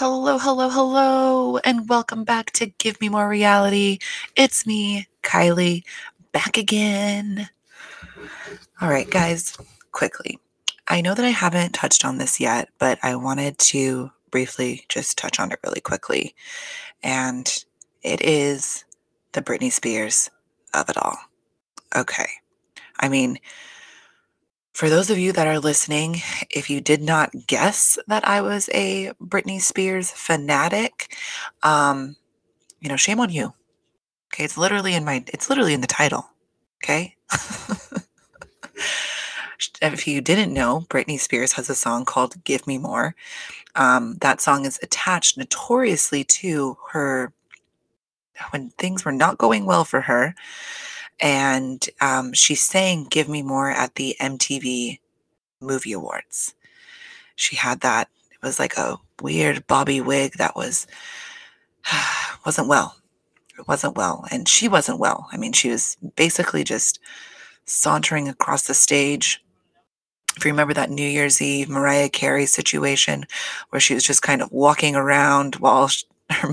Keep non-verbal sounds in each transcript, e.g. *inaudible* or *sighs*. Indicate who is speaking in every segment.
Speaker 1: Hello, hello, hello, and welcome back to Give Me More Reality. It's me, Kylie, back again. All right, guys, quickly. I know that I haven't touched on this yet, but I wanted to briefly just touch on it really quickly. And it is the Britney Spears of it all. Okay. I mean, for those of you that are listening, if you did not guess that I was a Britney Spears fanatic, um, you know, shame on you. Okay, it's literally in my it's literally in the title. Okay? *laughs* if you didn't know, Britney Spears has a song called Give Me More. Um, that song is attached notoriously to her when things were not going well for her and um, she sang Give Me More at the MTV Movie Awards. She had that, it was like a weird bobby wig that was, *sighs* wasn't well. It wasn't well. And she wasn't well. I mean, she was basically just sauntering across the stage. If you remember that New Year's Eve Mariah Carey situation where she was just kind of walking around while her,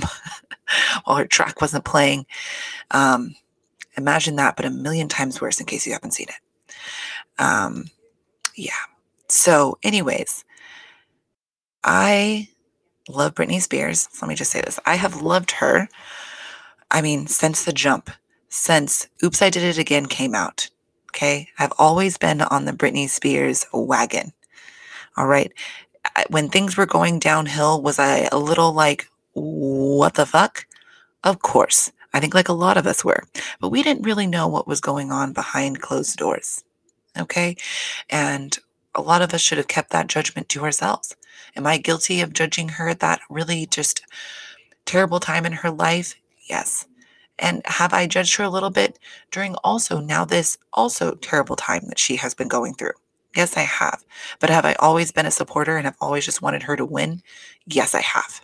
Speaker 1: *laughs* while her track wasn't playing. Um, Imagine that, but a million times worse in case you haven't seen it. Um, yeah. So, anyways, I love Britney Spears. let me just say this I have loved her, I mean, since the jump, since Oops, I Did It Again came out. Okay. I've always been on the Britney Spears wagon. All right. When things were going downhill, was I a little like, what the fuck? Of course. I think like a lot of us were, but we didn't really know what was going on behind closed doors. Okay. And a lot of us should have kept that judgment to ourselves. Am I guilty of judging her at that really just terrible time in her life? Yes. And have I judged her a little bit during also now this also terrible time that she has been going through? Yes, I have. But have I always been a supporter and have always just wanted her to win? Yes, I have.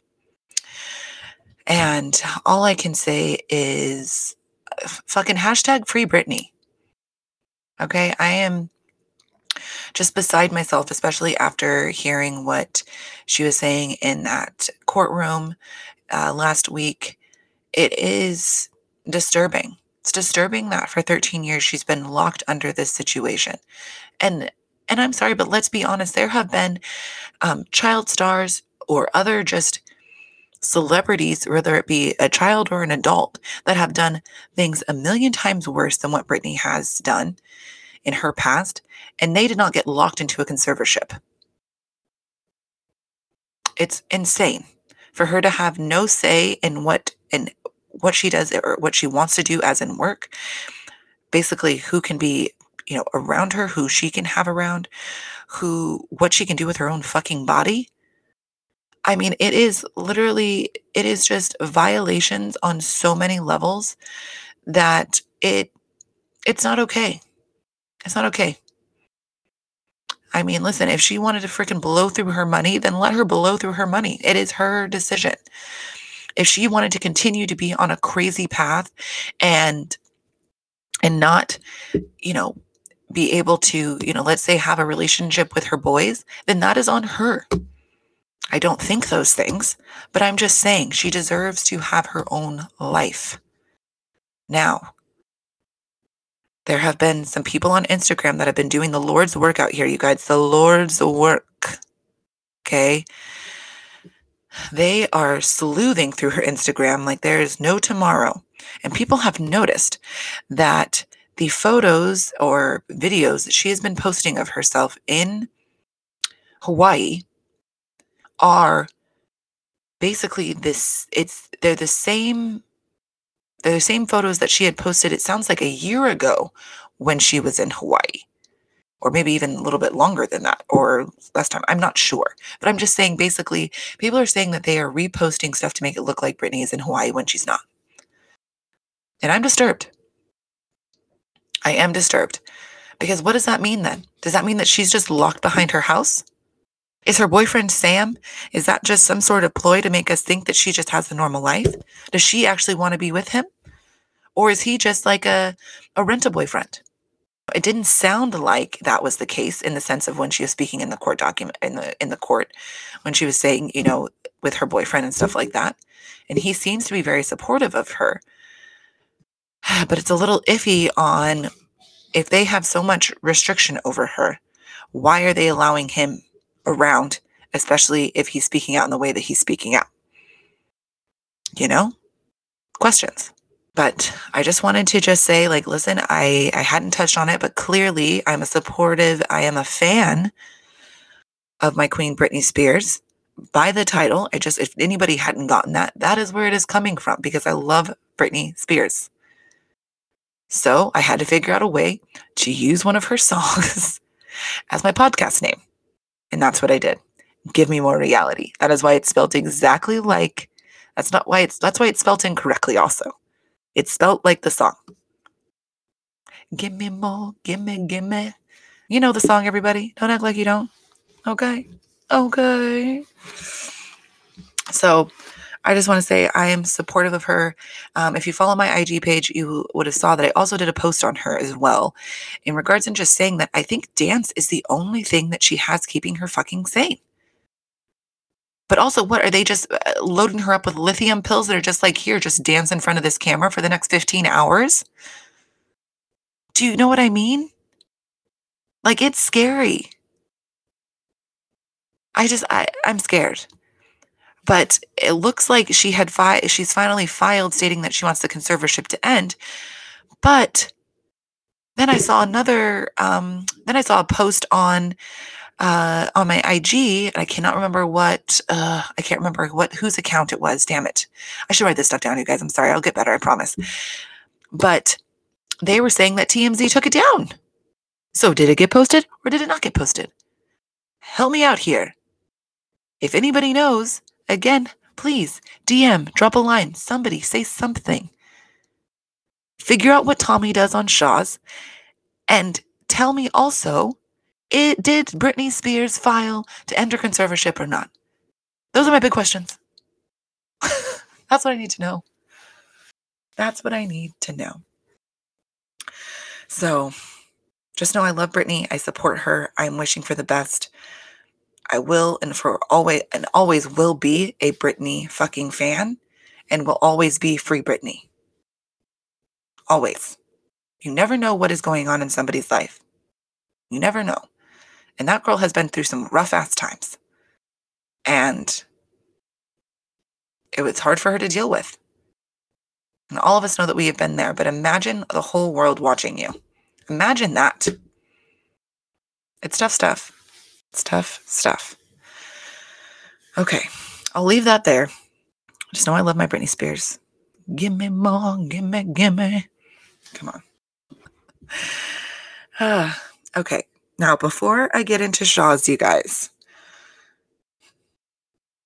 Speaker 1: And all I can say is uh, fucking hashtag free Britney. Okay. I am just beside myself, especially after hearing what she was saying in that courtroom uh, last week. It is disturbing. It's disturbing that for 13 years she's been locked under this situation. And and I'm sorry, but let's be honest, there have been um, child stars or other just celebrities, whether it be a child or an adult, that have done things a million times worse than what Britney has done in her past, and they did not get locked into a conservatorship. It's insane for her to have no say in what in what she does or what she wants to do as in work. Basically, who can be, you know, around her, who she can have around, who what she can do with her own fucking body I mean, it is literally, it is just violations on so many levels that it, it's not okay. It's not okay. I mean, listen, if she wanted to freaking blow through her money, then let her blow through her money. It is her decision. If she wanted to continue to be on a crazy path and and not, you know, be able to, you know, let's say have a relationship with her boys, then that is on her. I don't think those things, but I'm just saying she deserves to have her own life. Now, there have been some people on Instagram that have been doing the Lord's work out here, you guys, the Lord's work. Okay. They are sleuthing through her Instagram like there is no tomorrow. And people have noticed that the photos or videos that she has been posting of herself in Hawaii are basically this it's they're the same they're the same photos that she had posted it sounds like a year ago when she was in Hawaii. Or maybe even a little bit longer than that or last time I'm not sure. But I'm just saying basically people are saying that they are reposting stuff to make it look like Britney is in Hawaii when she's not. And I'm disturbed. I am disturbed. Because what does that mean then? Does that mean that she's just locked behind her house is her boyfriend Sam? Is that just some sort of ploy to make us think that she just has a normal life? Does she actually want to be with him? Or is he just like a, a rental boyfriend? It didn't sound like that was the case in the sense of when she was speaking in the court document in the in the court when she was saying, you know, with her boyfriend and stuff like that. And he seems to be very supportive of her. *sighs* But it's a little iffy on if they have so much restriction over her, why are they allowing him around, especially if he's speaking out in the way that he's speaking out? You know? Questions. But I just wanted to just say, like, listen, I, I hadn't touched on it, but clearly I'm a supportive, I am a fan of my queen Britney Spears by the title. I just, if anybody hadn't gotten that, that is where it is coming from because I love Britney Spears. So I had to figure out a way to use one of her *laughs* songs as my podcast name. And that's what I did. Give me more reality. That is why it's spelled exactly like that's not why it's that's why it's spelled incorrectly also. It's spelled like the song. Give me more, give me, give me. You know the song, everybody. Don't act like you don't. Okay. Okay. So I just want to say I am supportive of her. Um, if you follow my IG page, you would have saw that I also did a post on her as well, in regards and just saying that I think dance is the only thing that she has keeping her fucking sane. But also, what are they just uh, loading her up with lithium pills that are just like, here, just dance in front of this camera for the next 15 hours? Do you know what I mean? Like, it's scary. I just, I, I'm scared. But it looks like she had fi- she's finally filed stating that she wants the conservatorship to end. But then I saw another, um, then I saw a post on uh, on my IG, and I cannot remember what uh, I can't remember what whose account it was. Damn it! I should write this stuff down, you guys. I'm sorry. I'll get better. I promise. But they were saying that TMZ took it down. So did it get posted or did it not get posted? Help me out here. If anybody knows, again, please DM, drop a line, somebody say something. Figure out what Tommy does on Shahs and tell me also it did Britney Spears file to enter conservatorship or not? Those are my big questions. *laughs* That's what I need to know. That's what I need to know. So just know I love Britney. I support her. I'm wishing for the best. I will and for always and always will be a Britney fucking fan and will always be free Britney. Always. You never know what is going on in somebody's life. You never know. And that girl has been through some rough ass times. And it was hard for her to deal with. And all of us know that we have been there, but imagine the whole world watching you. Imagine that. It's tough stuff. It's tough stuff. Okay, I'll leave that there. Just know I love my Britney Spears. Give me more, give me, give me. Come on. Uh, *sighs* okay, now, before I get into Shahs, you guys,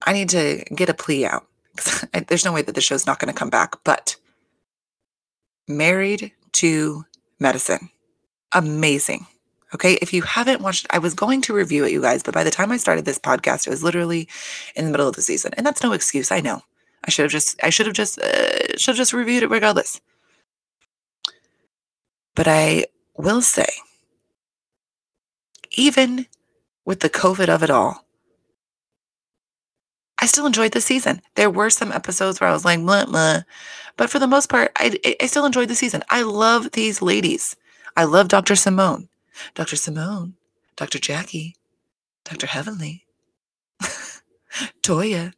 Speaker 1: I need to get a plea out. *laughs* There's no way that the show's not going to come back, but Married to Medicine. Amazing. Okay. If you haven't watched, I was going to review it, you guys, but by the time I started this podcast, it was literally in the middle of the season. And that's no excuse. I know. I should have just, I should have just, uh, should have just reviewed it regardless. But I will say, even with the COVID of it all, I still enjoyed the season. There were some episodes where I was like, blah, blah. But for the most part, I, I still enjoyed the season. I love these ladies. I love Dr. Simone, Dr. Simone, Dr. Jackie, Dr. Heavenly, *laughs* Toya.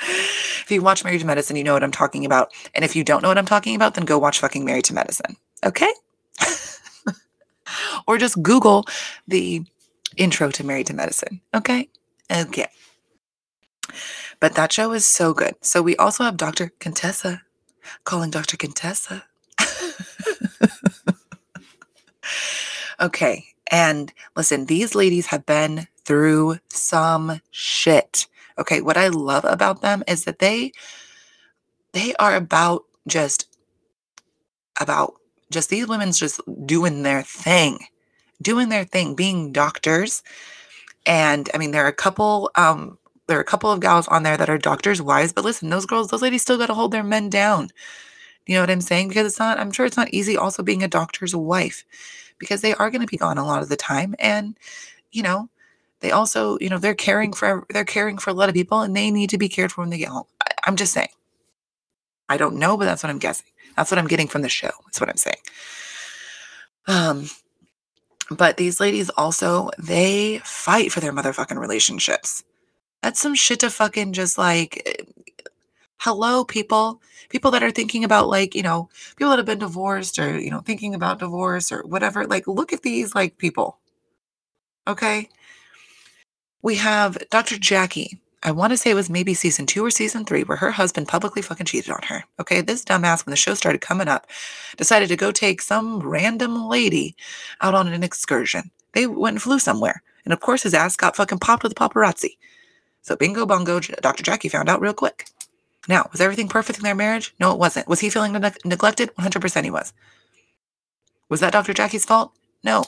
Speaker 1: if you watch Married to Medicine, you know what I'm talking about. And if you don't know what I'm talking about, then go watch fucking Married to Medicine. Okay? *laughs* or just Google the intro to Married to Medicine. Okay? Okay. But that show is so good. So we also have Dr. Contessa calling Dr. Contessa. *laughs* okay. And listen, these ladies have been through some shit. Okay. What I love about them is that they they are about just about just these women's just doing their thing, doing their thing, being doctors. And I mean, there are a couple, um, there are a couple of gals on there that are doctors' wives, but listen, those girls, those ladies still got to hold their men down. You know what I'm saying? Because it's not, I'm sure it's not easy also being a doctor's wife because they are going to be gone a lot of the time. And, you know, they also, you know, they're caring for they're caring for a lot of people and they need to be cared for when they get home. I, I'm just saying. I don't know, but that's what I'm guessing. That's what I'm getting from the show. That's what I'm saying. Um, but these ladies also, they fight for their motherfucking relationships. That's some shit to fucking just like, hello, people. People that are thinking about like, you know, people that have been divorced or, you know, thinking about divorce or whatever. Like, look at these like people. Okay. We have Dr. Jackie. I want to say it was maybe season two or season three where her husband publicly fucking cheated on her. Okay. This dumbass, when the show started coming up, decided to go take some random lady out on an excursion. They went and flew somewhere. And of course, his ass got fucking popped with the paparazzi. So bingo bongo, Dr. Jackie found out real quick. Now, was everything perfect in their marriage? No, it wasn't. Was he feeling ne- neglected? 100% he was. Was that Dr. Jackie's fault? No.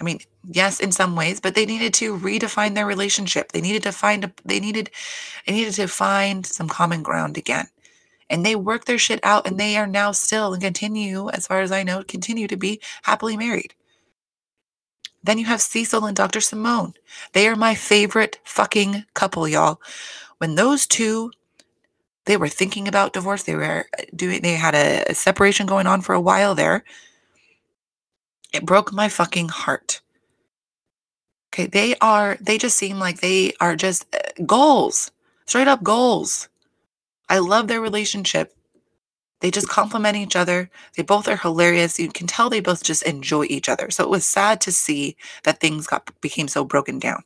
Speaker 1: I mean, yes, in some ways, but they needed to redefine their relationship. They needed to find a, they needed, they needed to find some common ground again. And they worked their shit out and they are now still and continue, as far as I know, continue to be happily married. Then you have Cecil and Dr. Simone. They are my favorite fucking couple, y'all. When those two they were thinking about divorce, they were doing they had a, a separation going on for a while there it broke my fucking heart. Okay, they are, they just seem like they are just uh, goals, straight up goals. I love their relationship. They just complement each other. They both are hilarious. You can tell they both just enjoy each other. So it was sad to see that things got became so broken down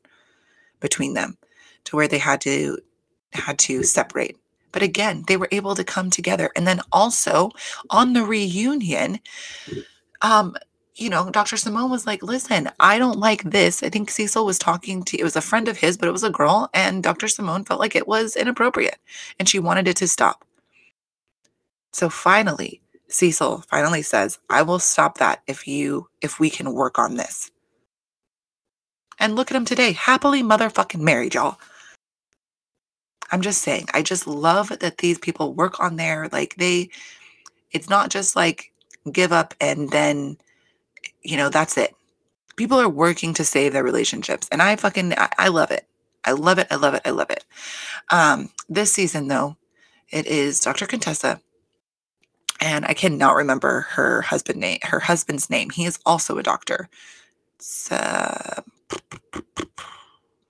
Speaker 1: between them to where they had to had to separate. But again, they were able to come together. And then also on the reunion, um, you know, Dr. Simone was like, listen, I don't like this. I think Cecil was talking to, it was a friend of his, but it was a girl. And Dr. Simone felt like it was inappropriate and she wanted it to stop. So finally, Cecil finally says, I will stop that if you, if we can work on this. And look at him today, happily motherfucking married, y'all. I'm just saying, I just love that these people work on their, like, they, it's not just like give up and then you know, that's it. People are working to save their relationships. And I fucking, I, I love it. I love it. I love it. I love it. Um, this season, though, it is Dr. Contessa. And I cannot remember her husband name, her husband's name. He is also a doctor. So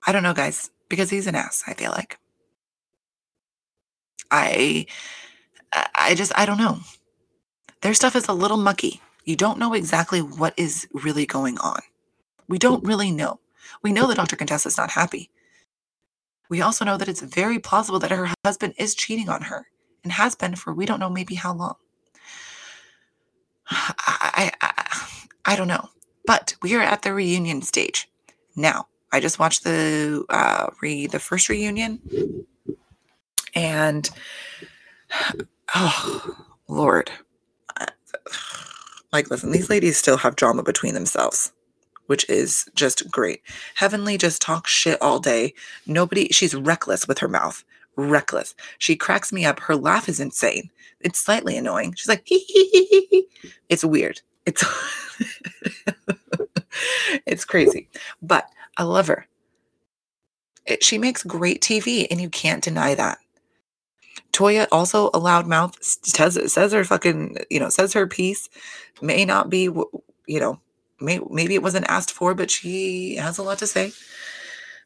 Speaker 1: I don't know, guys, because he's an ass, I feel like. I I just I don't know. Their stuff is a little mucky. You don't know exactly what is really going on. We don't really know. We know that Dr. Contessa is not happy. We also know that it's very plausible that her husband is cheating on her and has been for we don't know maybe how long. I, I, I don't know. But we are at the reunion stage. Now, I just watched the uh, re the first reunion, and oh Lord, like, listen, these ladies still have drama between themselves, which is just great. Heavenly just talks shit all day. Nobody, she's reckless with her mouth. Reckless. She cracks me up. Her laugh is insane. It's slightly annoying. She's like, hee hee hee hee. It's weird. It's *laughs* it's crazy. But I love her. It, she makes great TV, and you can't deny that. Toya also a loudmouth says says her fucking you know says her piece may not be you know may, maybe it wasn't asked for but she has a lot to say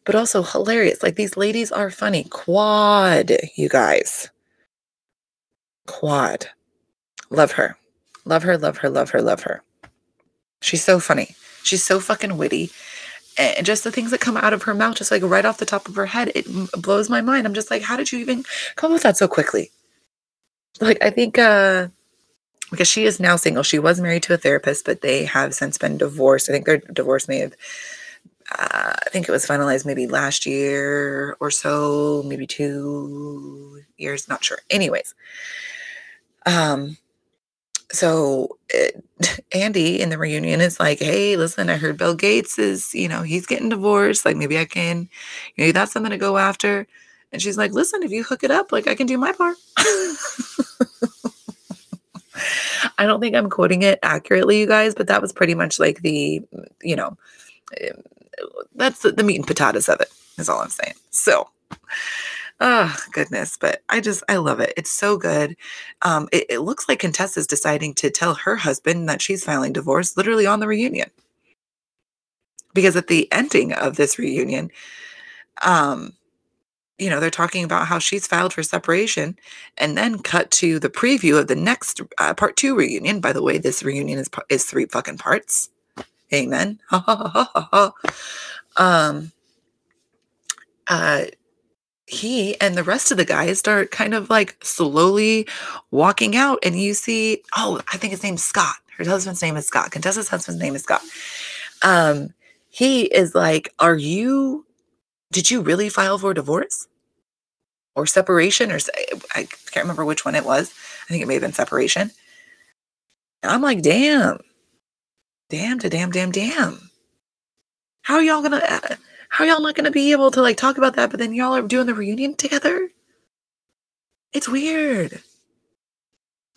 Speaker 1: but also hilarious like these ladies are funny quad you guys quad love her love her love her love her love her she's so funny she's so fucking witty and just the things that come out of her mouth, just like right off the top of her head, it blows my mind. I'm just like, how did you even come up with that so quickly? Like, I think, uh, because she is now single. She was married to a therapist, but they have since been divorced. I think their divorce may have, uh, I think it was finalized maybe last year or so, maybe two years, not sure. Anyways, um, so it, *laughs* Andy in the reunion is like, hey, listen, I heard Bill Gates is, you know, he's getting divorced. Like maybe I can, you know, that's something to go after. And she's like, listen, if you hook it up, like I can do my part. *laughs* I don't think I'm quoting it accurately, you guys, but that was pretty much like the, you know, that's the, the meat and potatoes of it, is all I'm saying. So, oh goodness but i just i love it. It's so good. Um it, it looks like contessa's deciding to tell her husband that she's filing divorce literally on the reunion. Because at the ending of this reunion um you know they're talking about how she's filed for separation and then cut to the preview of the next uh, part two reunion. By the way this reunion is is three fucking parts amen. *laughs* Um uh he and the rest of the guys start kind of like slowly walking out and you see oh i think his name's scott. Her husband's name is scott. Contessa's husband's name is scott. Um he is like are you did you really file for divorce? Or separation? Or i can't remember which one it was. I think it may have been separation. I'm like damn damn to damn damn damn how are y'all gonna uh, how are y'all not to be able to like talk about that, but then y'all are doing the reunion together? It's weird.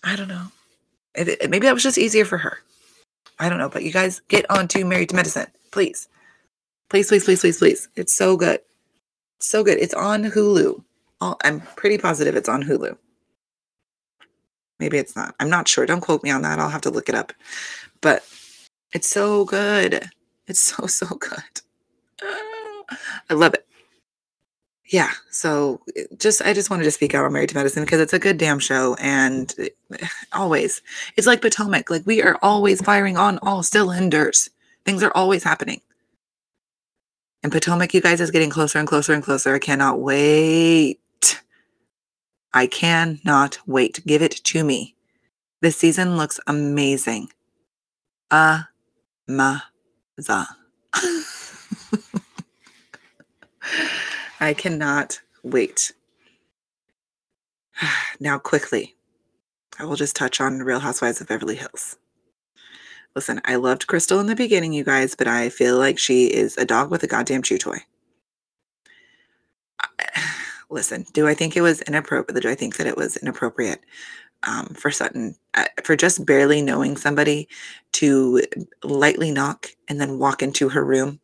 Speaker 1: I don't know. It, it, maybe that was just easier for her. I don't know, but you guys get on to Married to Medicine, please. Please, please, please, please, please. It's so good. So good. It's on Hulu. I'm pretty positive it's on Hulu. Maybe it's not. I'm not sure. Don't quote me on that. I'll have to look it up. But it's so good. It's so, *laughs* so good. I love it. Yeah. So just, I just wanted to speak out on Married to Medicine because it's a good damn show. And eh, always, it's like Potomac. Like we are always firing on all cylinders. Things are always happening. And Potomac, you guys, is getting closer and closer and closer. I cannot wait. I cannot wait. Give it to me. This season looks amazing. Ah, ma, za. I cannot wait. *sighs* Now, quickly, I will just touch on Real Housewives of Beverly Hills. Listen, I loved Crystal in the beginning, you guys, but I feel like she is a dog with a goddamn chew toy. *sighs* Listen, do I think it was inappropriate? Do I think that it was inappropriate um, for Sutton, uh, for just barely knowing somebody to lightly knock and then walk into her room?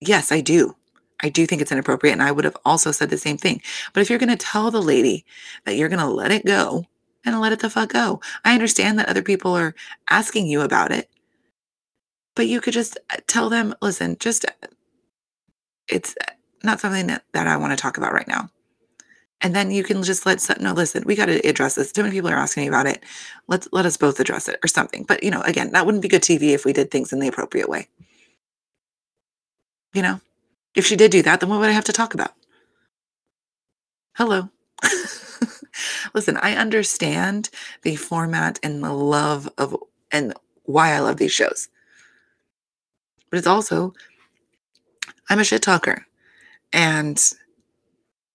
Speaker 1: Yes, I do. I do think it's inappropriate. And I would have also said the same thing. But if you're going to tell the lady that you're going to let it go and let it the fuck go, I understand that other people are asking you about it. But you could just uh, tell them, listen, just uh, it's not something that, that I want to talk about right now. And then you can just let know, listen, we got to address this. Too many people are asking me about it. Let's let us both address it or something. But you know, again, that wouldn't be good TV if we did things in the appropriate way. You know? If she did do that, then what would I have to talk about? Hello. *laughs* Listen, I understand the format and the love of and why I love these shows. But it's also, I'm a shit talker. And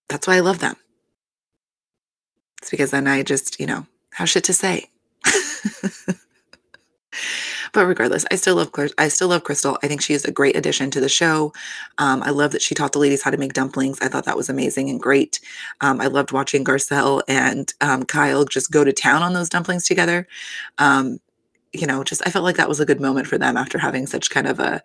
Speaker 1: that's why I love them. It's because then I just, you know, have shit to say. *laughs* But regardless, I still love I still love Crystal. I think she is a great addition to the show. Um, I love that she taught the ladies how to make dumplings. I thought that was amazing and great. Um, I loved watching Garcelle and um, Kyle just go to town on those dumplings together. Um, you know, just I felt like that was a good moment for them after having such kind of a,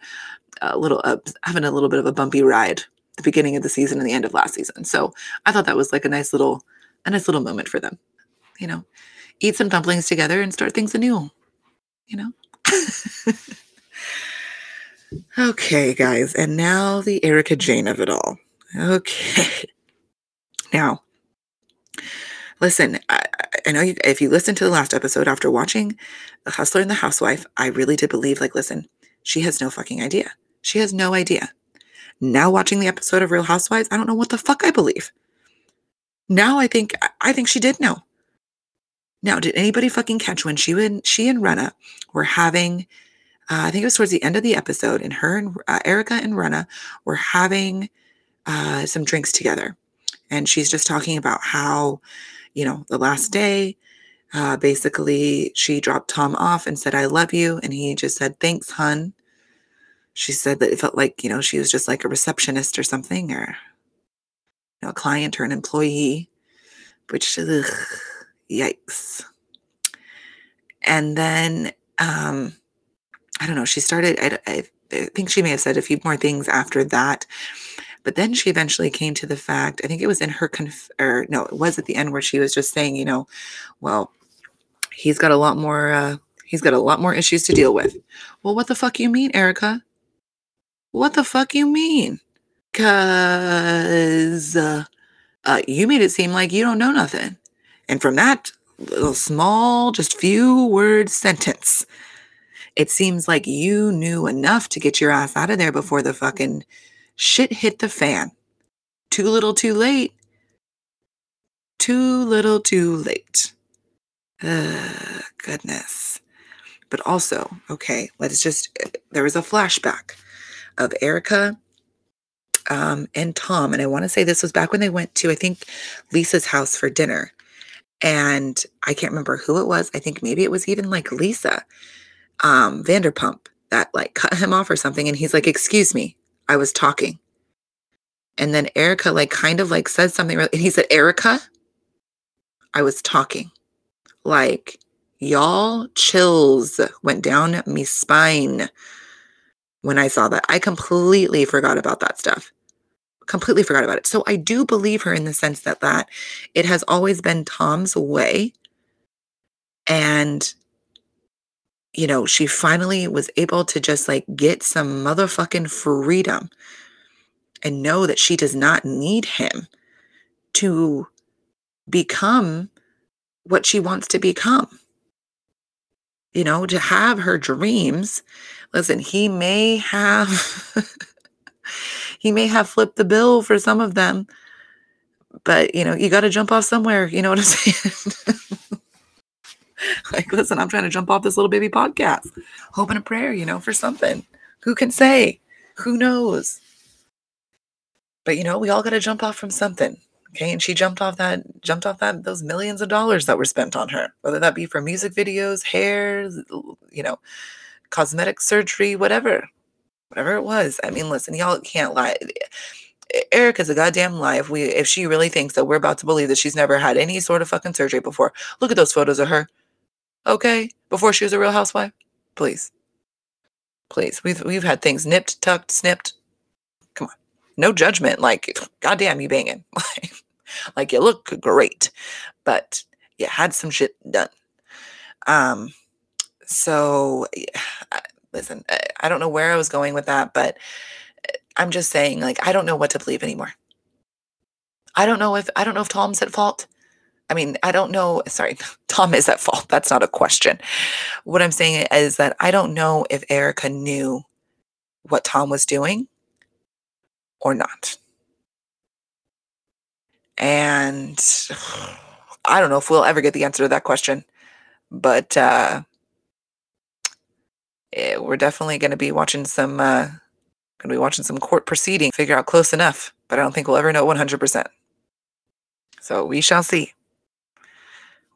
Speaker 1: a little uh, having a little bit of a bumpy ride the beginning of the season and the end of last season. So I thought that was like a nice little a nice little moment for them. You know, eat some dumplings together and start things anew. You know. *laughs* okay, guys, and now the Erika Jayne of it all. Okay. *laughs* Now, listen, I, I know you, if you listen to the last episode after watching The Hustler and the Housewife, I really did believe, like, listen, she has no fucking idea. She has no idea. Now watching the episode of Real Housewives, I don't know what the fuck I believe. Now I think I think she did know. Now, did anybody fucking catch when she and she and Rinna were having? Uh, I think it was towards the end of the episode, and her and uh, Erika and Rinna were having uh, some drinks together, and she's just talking about how, you know, the last day, uh, basically she dropped Tom off and said, "I love you," and he just said, "Thanks, hun." She said that it felt like you know she was just like a receptionist or something, or know, a client or an employee, which. Ugh, Yikes. And then, um, I don't know, she started, I, I think she may have said a few more things after that. But then she eventually came to the fact, I think it was in her, conf- or no, it was at the end where she was just saying, you know, well, he's got a lot more, uh, he's got a lot more issues to deal with. Well, what the fuck you mean, Erika? What the fuck you mean? Cause uh, uh, you made it seem like you don't know nothing. And from that little small, just few word sentence, it seems like you knew enough to get your ass out of there before the fucking shit hit the fan. Too little, too late. Too little, too late. Uh, goodness. But also, okay, let's just, there was a flashback of Erika um, and Tom. And I want to say this was back when they went to, I think, Lisa's house for dinner. And I can't remember who it was. I think maybe it was even like Lisa um, Vanderpump that like cut him off or something. And he's like, Excuse me, I was talking. And then Erika like kind of like said something. And he said, Erika, I was talking. Like, y'all chills went down me spine when I saw that. I completely forgot about that stuff. Completely forgot about it. So I do believe her in the sense that that it has always been Tom's way. And you know, she finally was able to just like get some motherfucking freedom and know that she does not need him to become what she wants to become. You know, to have her dreams. Listen, he may have *laughs* he may have flipped the bill for some of them, but you know, you got to jump off somewhere, you know what I'm *laughs* saying? like, listen, I'm trying to jump off this little baby podcast, hoping a prayer, you know, for something. Who can say? Who knows? But you know, we all got to jump off from something. Okay. And she jumped off that, jumped off that, those millions of dollars that were spent on her, whether that be for music videos, hair, you know, cosmetic surgery, whatever, whatever it was. I mean, listen, y'all can't lie. Erika's a goddamn lie if we if she really thinks that we're about to believe that she's never had any sort of fucking surgery before. Look at those photos of her. Okay? Before she was a real housewife. Please. Please. We've we've had things nipped, tucked, snipped, Come on. no judgment. Like, goddamn, you banging. *laughs* like, you look great, but you had some shit done. Um, so listen, I don't know where I was going with that, but uh, I'm just saying, like, I don't know what to believe anymore. I don't know if I don't know if Tom's at fault. I mean, I don't know. Sorry, *laughs* Tom is at fault. That's not a question. What I'm saying is that I don't know if Erika knew what Tom was doing or not. And *sighs* I don't know if we'll ever get the answer to that question, but uh, yeah, we're definitely going to be watching some uh, going to be watching some court proceeding, figure out close enough, but I don't think we'll ever know 100%. So we shall see.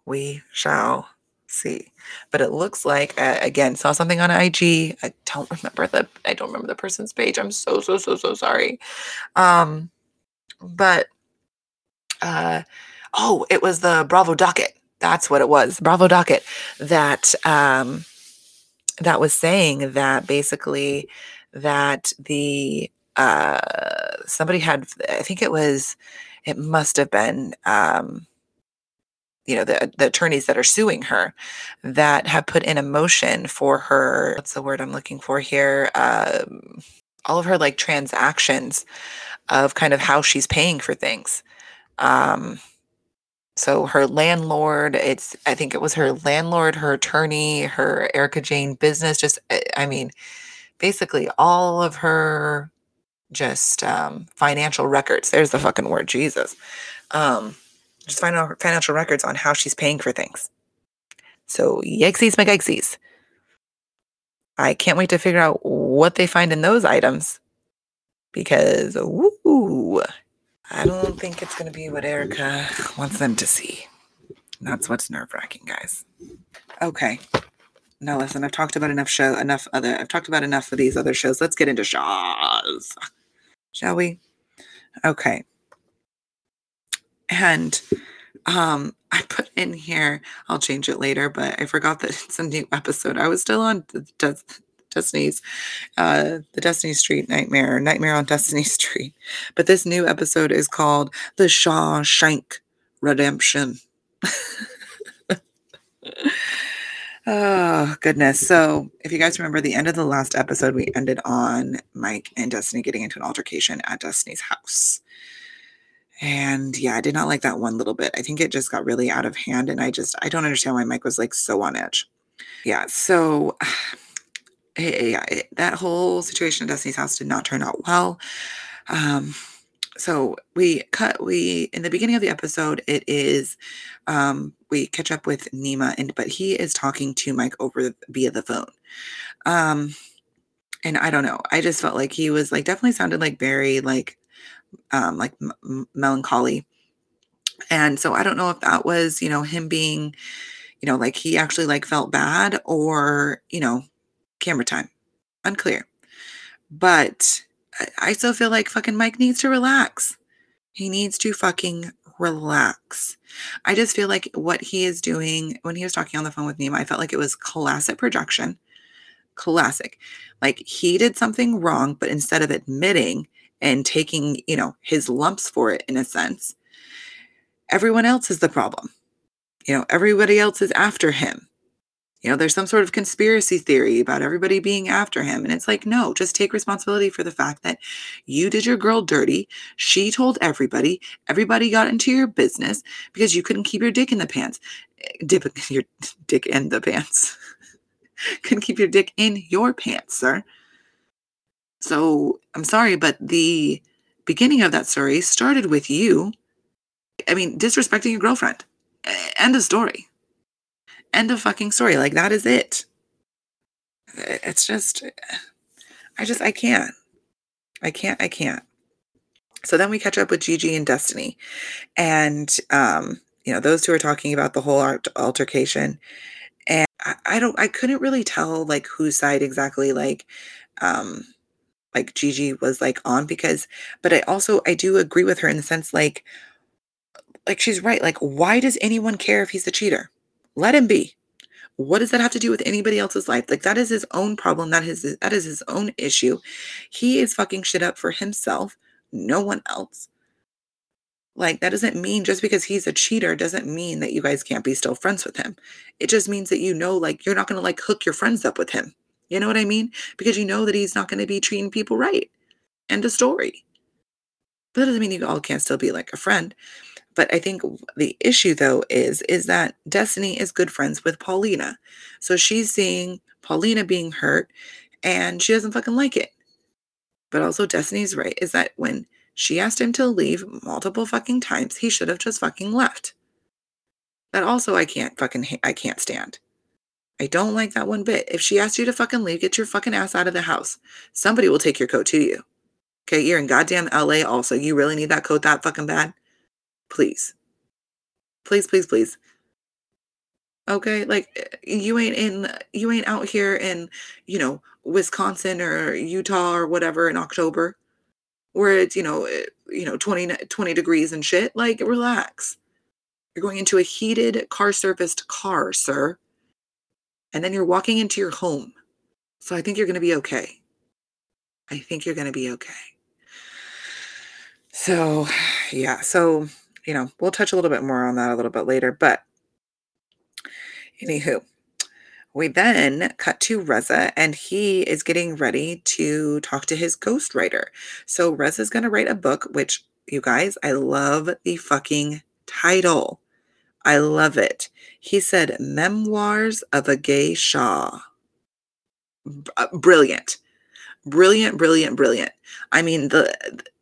Speaker 1: We shall see. But it looks like uh, again saw something on IG. I don't remember the I don't remember the person's page. I'm so so so so sorry. Um, but uh, oh, it was the Bravo docket. That's what it was. Bravo docket that um that was saying that basically that the uh somebody had I think it was it must have been um you know the, the attorneys that are suing her that have put in a motion for her what's the word i'm looking for here um, all of her like transactions of kind of how she's paying for things. Um, so her landlord it's i think it was her landlord her attorney her erika jayne business just eh, i mean basically all of her just um, financial records there's the fucking word jesus um, just find financial records on how she's paying for things. So yikesies McYikesies. I can't wait to figure out what they find in those items because woo, I don't think it's going to be what Erika wants them to see. That's what's nerve wracking, guys. Okay. Now listen, I've talked about enough show, enough other, I've talked about enough of these other shows. Let's get into Shahs, shall we? Okay. And um, I put in here, I'll change it later, but I forgot that it's a new episode. I was still on Des- Destiny's, uh, the Destiny Street Nightmare, Nightmare on Destiny *laughs* Street. But this new episode is called The Shawshank Redemption. *laughs* oh, goodness. So, if you guys remember the end of the last episode, we ended on Mike and Destiny getting into an altercation at Destiny's house. And yeah, I did not like that one little bit. I think it just got really out of hand. And I just, I don't understand why Mike was like so on edge. Yeah. So, *sighs* yeah, that whole situation at Destiny's house did not turn out well. Um, so we cut we in the beginning of the episode it is um we catch up with Nema and but he is talking to Mike over via the phone. Um and I don't know. I just felt like he was like definitely sounded like very like um like m- melancholy. And so I don't know if that was, you know, him being you know, like he actually like felt bad or, you know, camera time. Unclear. But I still feel like fucking Mike needs to relax. He needs to fucking relax. I just feel like what he is doing when he was talking on the phone with Nema, I felt like it was classic projection. Classic. Like he did something wrong, but instead of admitting and taking, you know, his lumps for it in a sense, everyone else is the problem. You know, everybody else is after him you know, there's some sort of conspiracy theory about everybody being after him. And it's like, no, just take responsibility for the fact that you did your girl dirty. She told everybody, everybody got into your business because you couldn't keep your dick in the pants. Eh, dip *laughs* your dick in the pants. *laughs* couldn't keep your dick in your pants, sir. So I'm sorry, but the beginning of that story started with you. I mean, disrespecting your girlfriend. End of story. End of fucking story. Like that is it. It's just, I just, I can't. I can't, I can't. So then we catch up with Gigi and Destiny. And, um, you know, those two are talking about the whole altercation. And I, I don't, I couldn't really tell like whose side exactly, like, um, like Gigi was like on because, but I also, I do agree with her in the sense like, like she's right. Like, why does anyone care if he's a cheater? Let him be. What does that have to do with anybody else's life? Like that is his own problem. That is that is his own issue. He is fucking shit up for himself, no one else. Like that doesn't mean just because he's a cheater doesn't mean that you guys can't be still friends with him. It just means that you know like you're not going to like hook your friends up with him. You know what I mean? Because you know that he's not going to be treating people right. End of story. But that doesn't mean you all can't still be like a friend. But I think the issue though is is that Destiny is good friends with Paulina. So she's seeing Paulina being hurt and she doesn't fucking like it. But also Destiny's right is that when she asked him to leave multiple fucking times, he should have just fucking left. That also I can't fucking I can't stand. I don't like that one bit. If she asked you to fucking leave, get your fucking ass out of the house. Somebody will take your coat to you. Okay, you're in goddamn LA also. You really need that coat that fucking bad? Please. Please, please, please. Okay? Like eh, you ain't in you ain't out here in, you know, Wisconsin or Utah or whatever in October where it's, you know, eh, you know, 20 20 degrees and shit. Like relax. You're going into a heated car surfaced car, sir. And then you're walking into your home. So I think you're going to be okay. I think you're going to be okay. So, yeah. So you know, we'll touch a little bit more on that a little bit later. But anywho, we then cut to Reza, and he is getting ready to talk to his ghostwriter. So Reza's going to write a book, which you guys, I love the fucking title. I love it. He said, Memoirs of a Gay Shah. Uh, brilliant. Brilliant, brilliant, brilliant. I mean, the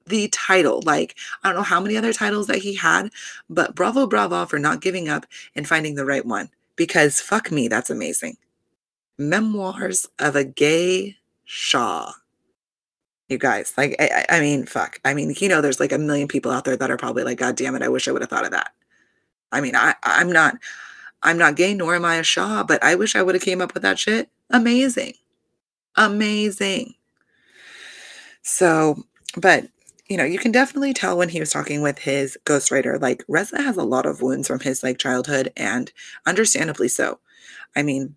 Speaker 1: the title. Like, I don't know how many other titles that he had, but bravo, bravo for not giving up and finding the right one because fuck me, that's amazing. Memoirs of a Gay Shah. You guys, like, I, I mean, fuck. I mean, you know, there's like a million people out there that are probably like, God damn it, I wish I would have thought of that. I mean, I, I'm not, I'm not gay, nor am I a Shah, but I wish I would have came up with that shit. Amazing. Amazing. So, but you know, you can definitely tell when he was talking with his ghostwriter, like Reza has a lot of wounds from his like childhood and understandably so. I mean,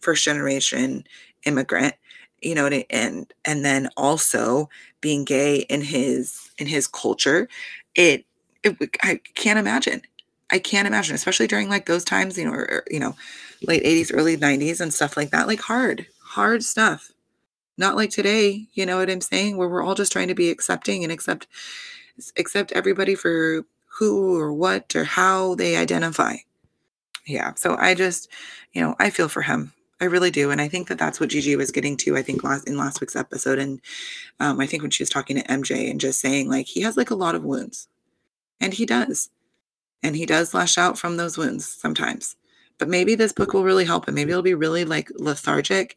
Speaker 1: first generation immigrant, you know and and then also being gay in his in his culture it, it i can't imagine i can't imagine especially during like those times you know or, or, you know late 80s early 90s and stuff like that like hard hard stuff not like today you know what i'm saying where we're all just trying to be accepting and accept accept everybody for who or what or how they identify yeah so i just you know i feel for him I really do, and I think that that's what Gigi was getting to. I think last in last week's episode, and um, I think when she was talking to MJ and just saying like he has like a lot of wounds, and he does, and he does lash out from those wounds sometimes. But maybe this book will really help him. Maybe it'll be really like lethargic,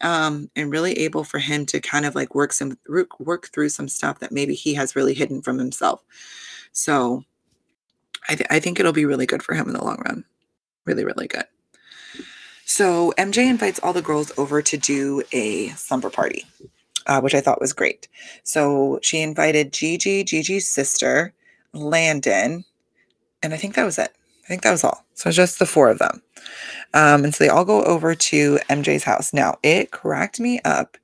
Speaker 1: um, and really able for him to kind of like work some work through some stuff that maybe he has really hidden from himself. So, I, th- I think it'll be really good for him in the long run. Really, really good. So MJ invites all the girls over to do a slumber party, uh, which I thought was great. So she invited Gigi, Gigi's sister, Landon, and I think that was it. I think that was all. So just the four of them. Um, and so they all go over to MJ's house. Now, it cracked me up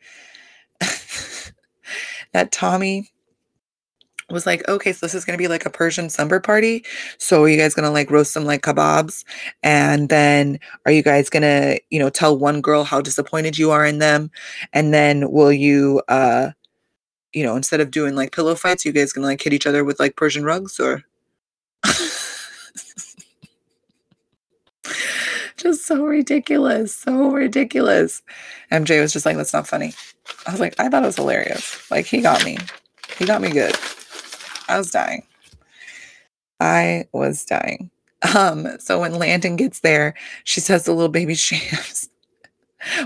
Speaker 1: *laughs* that Tommy was like, okay, so this is going to be like a Persian summer party. So are you guys going to like roast some like kebabs? And then are you guys going to, you know, tell one girl how disappointed you are in them? And then will you, uh, you know, instead of doing like pillow fights, you guys going to like hit each other with like Persian rugs or? *laughs* just so ridiculous. So ridiculous. MJ was just like, that's not funny. I was like, I thought it was hilarious. Like, he got me. He got me good. I was dying. I was dying. Um, so when Landon gets there, she says the little baby *laughs* Shams.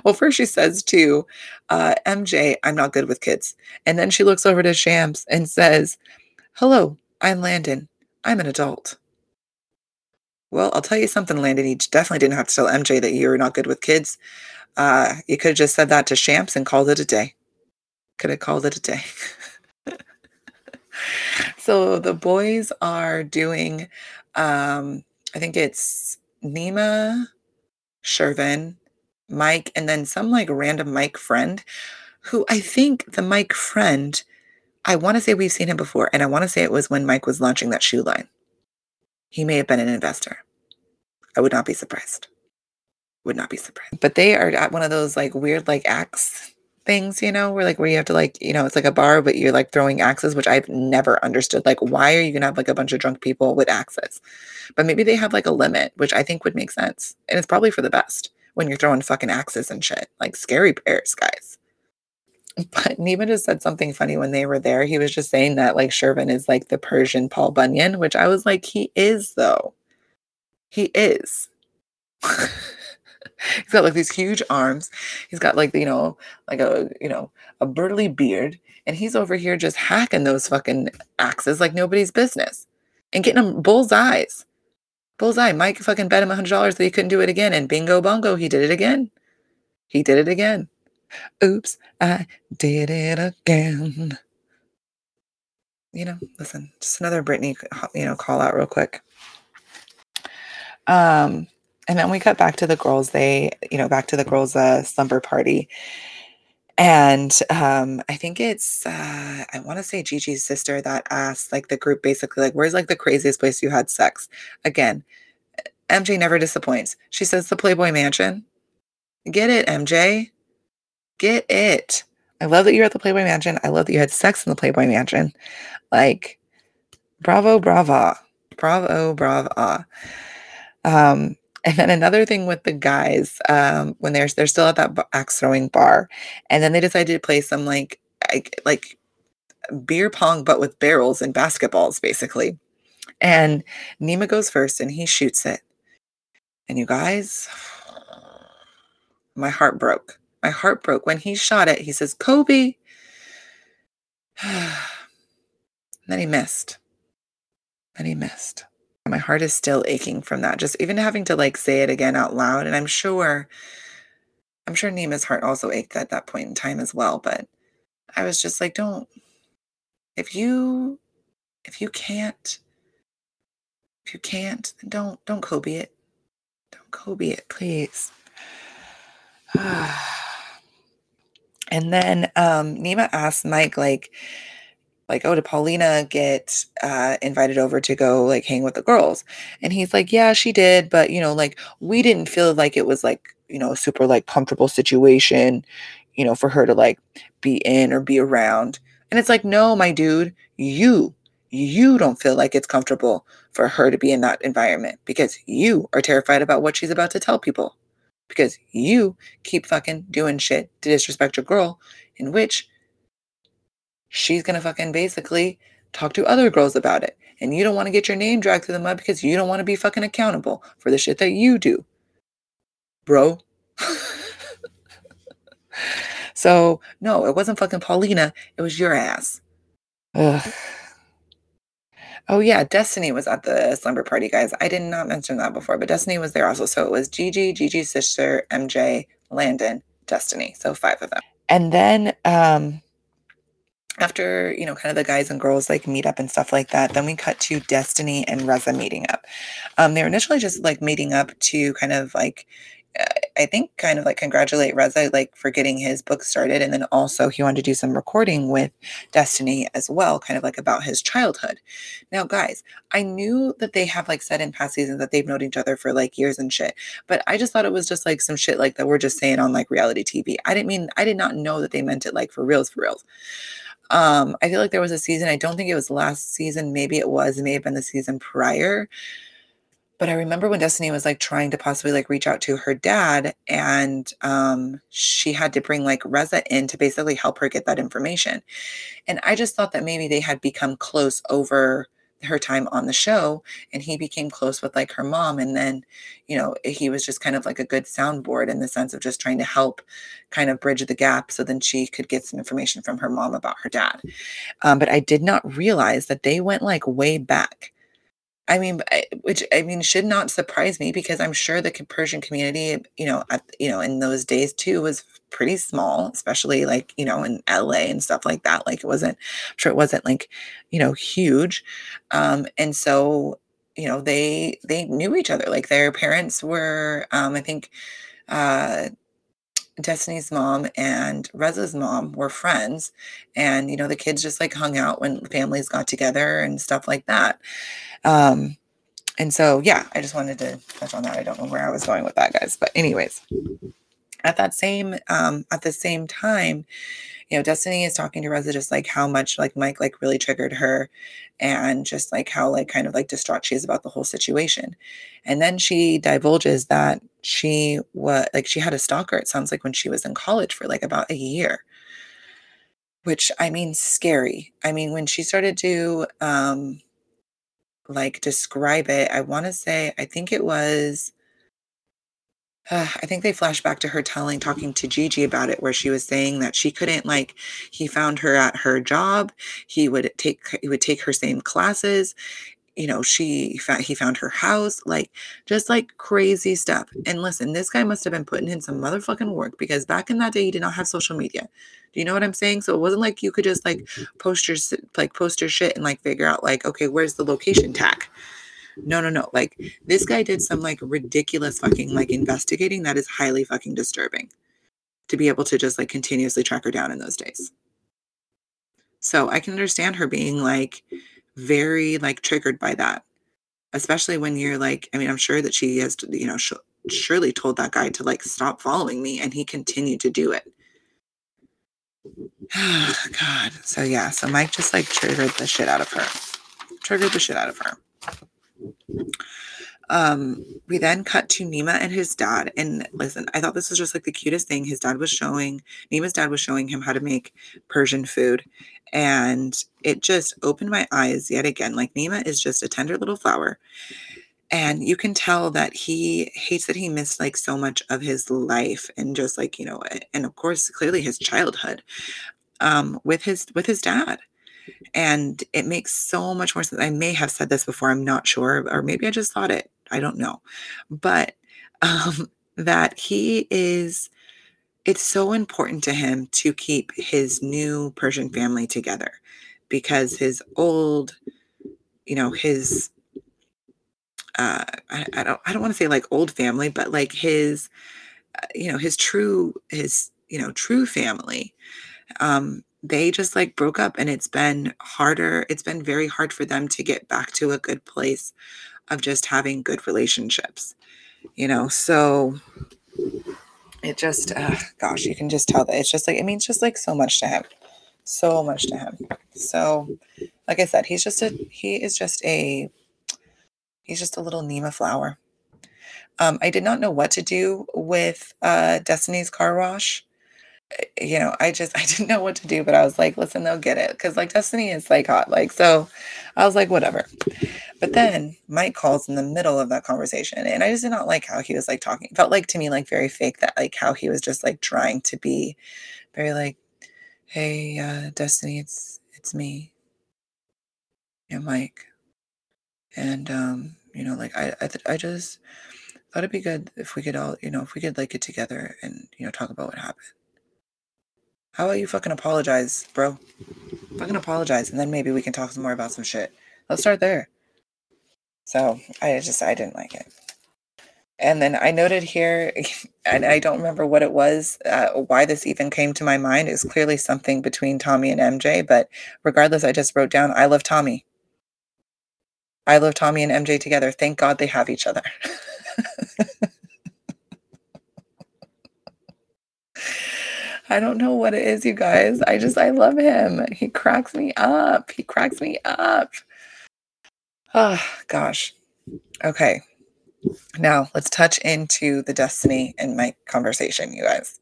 Speaker 1: well, first she says to uh, MJ, I'm not good with kids. And then she looks over to Shams and says, Hello, I'm Landon. I'm an adult. Well, I'll tell you something, Landon. You definitely didn't have to tell MJ that you're not good with kids. Uh, you could have just said that to Shams and called it a day. Could have called it a day. *laughs* so the boys are doing, um, I think it's Nema, Shervin, Mike, and then some like random Mike friend who I think the Mike friend, I want to say we've seen him before, and I want to say it was when Mike was launching that shoe line. He may have been an investor. I would not be surprised. Would not be surprised. But they are at one of those like weird like acts things, you know, where like where you have to like, you know, it's like a bar, but you're like throwing axes, which I've never understood. Like, why are you gonna have like a bunch of drunk people with axes? But maybe they have like a limit, which I think would make sense. And it's probably for the best when you're throwing fucking axes and shit. Like scary bears, guys. *laughs* But Nema just said something funny when they were there. He was just saying that like Shervin is like the Persian Paul Bunyan, which I was like, he is though. He is. *laughs* he's got like these huge arms. He's got like, you know, like a, you know, a burly beard. And he's over here just hacking those fucking axes like nobody's business and getting them bullseyes. Bullseye. Mike fucking bet him a $100 that he couldn't do it again. And bingo bongo, he did it again. He did it again. Oops, I did it again. You know, listen, just another Britney, you know, call out real quick. Um, and then we cut back to the girls they you know back to the girls uh slumber party. And um i think it's uh i want to say gigi's sister that asked like the group basically like where's like the craziest place you had sex? Again mj never disappoints. She says the playboy mansion. Get it mj get it i love that you're at the playboy mansion i love that you had sex in the playboy mansion like bravo brava bravo brava um and then another thing with the guys, um, when they're they're still at that axe throwing bar, and then they decided to play some like like beer pong, but with barrels and basketballs, basically. And Nema goes first, and he shoots it. And you guys, *sighs* my heart broke. My heart broke when he shot it. He says, "Kobe." *sighs* then he missed. Then he missed my heart is still aching from that. Just even having to like say it again out loud. And I'm sure, I'm sure Nema's heart also ached at that point in time as well. But I was just like, don't, if you, if you can't, if you can't, then don't, don't Kobe it. Don't Kobe it, please. *sighs* *sighs* And then um, Nema asked Mike, like, like, oh, did Paulina get uh, invited over to go like hang with the girls? And he's like, yeah, she did, but you know, like we didn't feel like it was like you know a super like comfortable situation, you know, for her to like be in or be around. And it's like, no, my dude, you you don't feel like it's comfortable for her to be in that environment because you are terrified about what she's about to tell people because you keep fucking doing shit to disrespect your girl in which she's gonna fucking basically talk to other girls about it. And you don't want to get your name dragged through the mud because you don't want to be fucking accountable for the shit that you do. Bro. *laughs* so, no, it wasn't fucking Paulina. It was your ass. Ugh. Oh, yeah. Destiny was at the slumber party, guys. I did not mention that before, but Destiny was there also. So it was Gigi, Gigi's sister, MJ, Landon, Destiny. So five of them. And then, um, after you know kind of the guys and girls like meet up and stuff like that then we cut to destiny and reza meeting up um, they were initially just like meeting up to kind of like I think kind of like congratulate Reza like for getting his book started and then also he wanted to do some recording with Destiny as well kind of like about his childhood. Now guys, I knew that they have like said in past seasons that they've known each other for like years and shit, but I just thought it was just like some shit like that we're just saying on like reality TV. I didn't mean I did not know that they meant it like for reals for reals. Um, I feel like there was a season, I don't think it was last season, maybe it was, it may have been the season prior. But I remember when Destiny was like trying to possibly like reach out to her dad, and um, she had to bring like Reza in to basically help her get that information. And I just thought that maybe they had become close over her time on the show and he became close with like her mom and then you know he was just kind of like a good soundboard in the sense of just trying to help kind of bridge the gap so then she could get some information from her mom about her dad um, but i did not realize that they went like way back I mean, which I mean should not surprise me because I'm sure the Persian community, you know, at, you know, in those days too was pretty small, especially like you know in LA and stuff like that. Like it wasn't, I'm sure it wasn't like, you know, huge, um, and so you know they they knew each other. Like their parents were, um, I think. Uh, Destiny's mom and Reza's mom were friends. And, you know, the kids just like hung out when families got together and stuff like that. Um, and so, yeah, I just wanted to touch on that. I don't know where I was going with that, guys. But, anyways, at that same, um, at the same time, you know, Destiny is talking to Reza just like how much like Mike like really triggered her and just like how like kind of like distraught she is about the whole situation. And then she divulges that she was like she had a stalker, it sounds like when she was in college for like about a year. Which I mean scary. I mean, when she started to um like describe it, I want to say I think it was uh, I think they flash back to her telling, talking to Gigi about it, where she was saying that she couldn't like. He found her at her job. He would take he would take her same classes. You know, she he found her house, like just like crazy stuff. And listen, this guy must have been putting in some motherfucking work because back in that day, he did not have social media. Do you know what I'm saying? So it wasn't like you could just like post your like post your shit and like figure out like, okay, where's the location tag? No, no, no. Like this guy did some like ridiculous fucking like investigating that is highly fucking disturbing to be able to just like continuously track her down in those days. So I can understand her being like very like triggered by that, especially when you're like, I mean, I'm sure that she has, you know, sh- surely told that guy to like stop following me and he continued to do it. *sighs* God. So yeah, so Mike just like triggered the shit out of her. Triggered the shit out of her. Um, we then cut to Nema and his dad. And listen, I thought this was just like the cutest thing. His dad was showing, Nema's dad was showing him how to make Persian food. And it just opened my eyes yet again. Like Nema is just a tender little flower. And you can tell that he hates that he missed like so much of his life and just like, you know, and of course, clearly his childhood um, with his with his dad and it makes so much more sense. I may have said this before, I'm not sure, or maybe I just thought it. I don't know. But *laughs* um, that he is, it's so important to him to keep his new Persian family together because his old, you know, his, uh, I, I don't, I don't want to say like old family, but like his, uh, you know, his true, his, you know, true family. Um, they just like broke up and it's been harder. It's been very hard for them to get back to a good place of just having good relationships, you know. So it just, uh, gosh, you can just tell that it's just like, it means just like so much to him. So much to him. So, like I said, he's just a, he is just a, he's just a little Nema flower. Um, I did not know what to do with uh, Destiny's car wash. Eh, you know, I just *laughs* I didn't know what to do, but I was like, listen, they'll get it because like Destiny is like hot, like so. I was like, whatever. But then Mike calls in the middle of that conversation, and I just did not like how he was like talking. It felt like to me like very fake that like how he was just like trying to be very like, hey, uh, Destiny, it's it's me, yeah, Mike, and um, you know, like I I, th- I just thought it'd be good if we could all, you know, if we could like get together and, you know, talk about what happened. How about you fucking apologize, bro? Fucking apologize, and then maybe we can talk some more about some shit. Let's start there. So I just I didn't like it. And then I noted here, *laughs* and I don't remember what it was, uh, why this even came to my mind. It's clearly something between Tommy and MJ, but regardless, I just wrote down, I love Tommy. I love Tommy and MJ together. Thank God they have each other. *laughs* I don't know what it is, you guys. I just, I love him. He cracks me up. He cracks me up. Oh, gosh. Okay. Now let's touch into the Destiny and Mike conversation, you guys.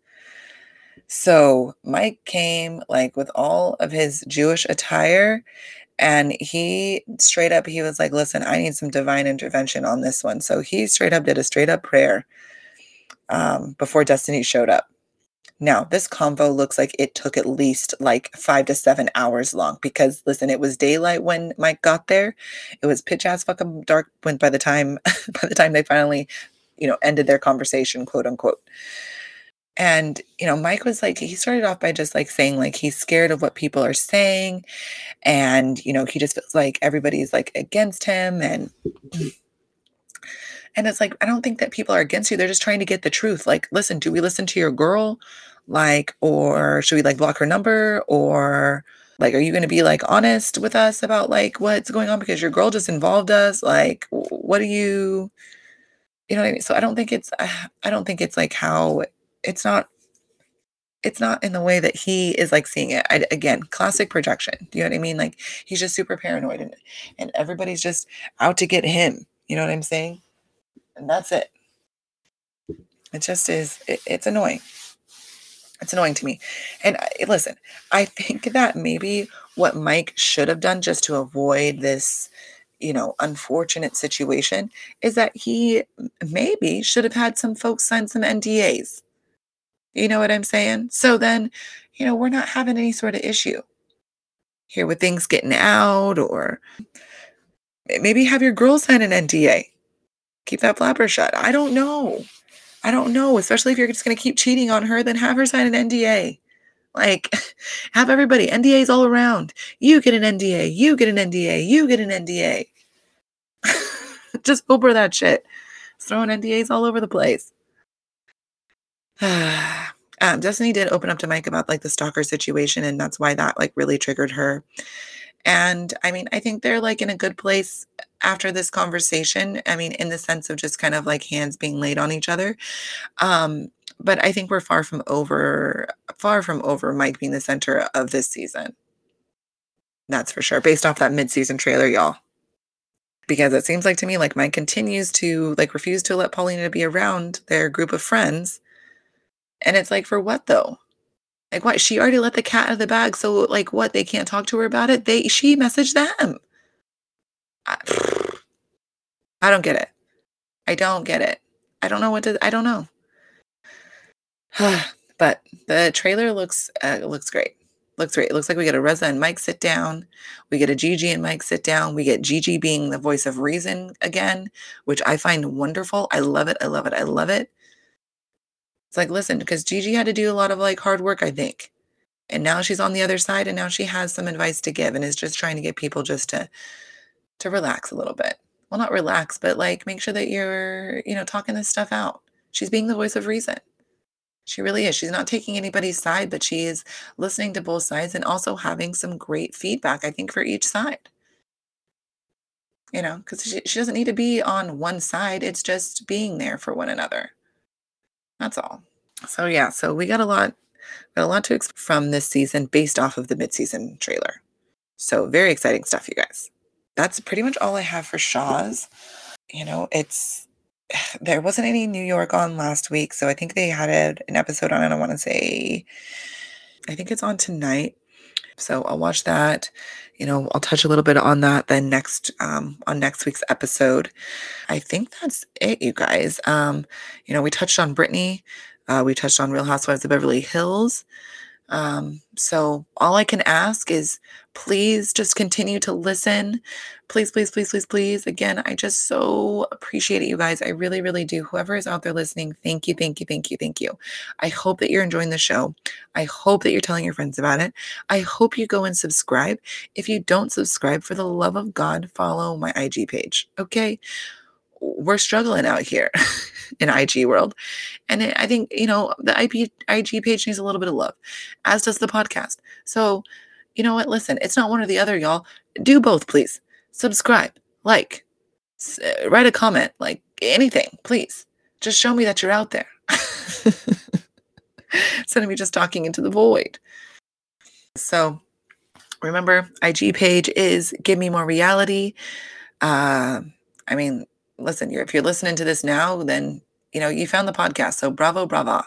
Speaker 1: So Mike came like with all of his Jewish attire and he straight up he was like listen i need some divine intervention on this one so he straight up did a straight up prayer um, before destiny showed up now this convo looks like it took at least like five to seven hours long because listen it was daylight when mike got there. It was pitch ass fucking dark when by the time *laughs* by the time they finally you know ended their conversation quote unquote. And you know mike was like he started off by just like saying like he's scared of what people are saying. And you know he just feels like everybody's like against him and and it's like i don't think that people are against you they're just trying to get the truth like listen do we listen to your girl like or should we like block her number or like are you going to be like honest with us about like what's going on because your girl just involved us like what do you you know what i mean so i don't think it's i don't think it's like how it's not it's not in the way that he is like seeing it. I, again, classic projection. Do you know what I mean? Like he's just super paranoid and and everybody's just out to get him. You know what I'm saying? And that's it. It just is. It, it's annoying. It's annoying to me. And I, listen, I think that maybe what Mike should have done just to avoid this, you know, unfortunate situation is that he maybe should have had some folks sign some NDAs you know what I'm saying? So then, you know, we're not having any sort of issue here with things getting out or maybe have your girl sign an NDA. Keep that flapper shut. I don't know. I don't know. Especially if you're just going to keep cheating on her, then have her sign an NDA. Like, *laughs* have everybody, NDAs all around. You get an NDA, you get an NDA, you get an NDA. *laughs* just over that shit. Throwing NDAs all over the place. *sighs* um, Destiny did open up to Mike about like the stalker situation, and that's why that like really triggered her. And I mean, I think they're like in a good place after this conversation. I mean, in the sense of just kind of like hands being laid on each other. Um, but I think we're far from over, far from over Mike being the center of this season. That's for sure, based off that mid-season trailer, y'all. Because it seems like to me like Mike continues to like refuse to let Paulina be around their group of friends and it's like, for what though? Like what? She already let the cat out of the bag. So like what? They can't talk to her about it. They she messaged them. I, I don't get it. I don't get it. I don't know what to I don't know. *sighs* but the trailer looks uh, looks great. Looks great. It looks like we get a Reza and Mike sit down. We get a Gigi and Mike sit down. We get Gigi being the voice of reason again, which I find wonderful. I love it. I love it. I love it. It's like, listen, because Gigi had to do a lot of like hard work, I think. And now she's on the other side and now she has some advice to give and is just trying to get people just to to relax a little bit. Well, not relax, but like make sure that you're, you know, talking this stuff out. She's being the voice of reason. She really is. She's not taking anybody's side, but she is listening to both sides and also having some great feedback, I think, for each side. You know, because she, she doesn't need to be on one side. It's just being there for one another. That's all. So yeah, so we got a lot, got a lot to expect from this season based off of the mid-season trailer. So very exciting stuff, you guys. That's pretty much all I have for Shahs. You know, it's *sighs* there wasn't any New York on last week, so I think they had a, an episode on it. I want to say, I think it's on tonight. So I'll watch that. You know, I'll touch a little bit on that then next um, on next week's episode. I think that's it, you guys. Um, you know, we touched on Britney. Uh, we touched on Real Housewives of Beverly Hills. Um, so all I can ask is please just continue to listen. Please, please, please, please, please. Again, I just so appreciate it, you guys. I really, really do. Whoever is out there listening, thank you, thank you, thank you, thank you. I hope that you're enjoying the show. I hope that you're telling your friends about it. I hope you go and subscribe. If you don't subscribe, for the love of God, follow my IG page. Okay we're struggling out here *laughs* in IG world. And it, I think, you know, the IP, IG page needs a little bit of love, as does the podcast. So, you know what? Listen, it's not one or the other, y'all. Do both, please. Subscribe, like, s- uh, write a comment, like anything, please. Just show me that you're out there. *laughs* Instead of me just talking into the void. So remember, IG page is Give Me More Reality. Uh, I mean, listen, if you're listening to this now, then you know you found the podcast. So bravo, brava.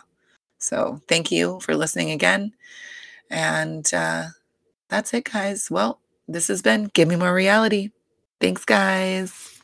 Speaker 1: So thank you for listening again, and uh, that's it, guys. Well, this has been Give Me More Reality. Thanks, guys.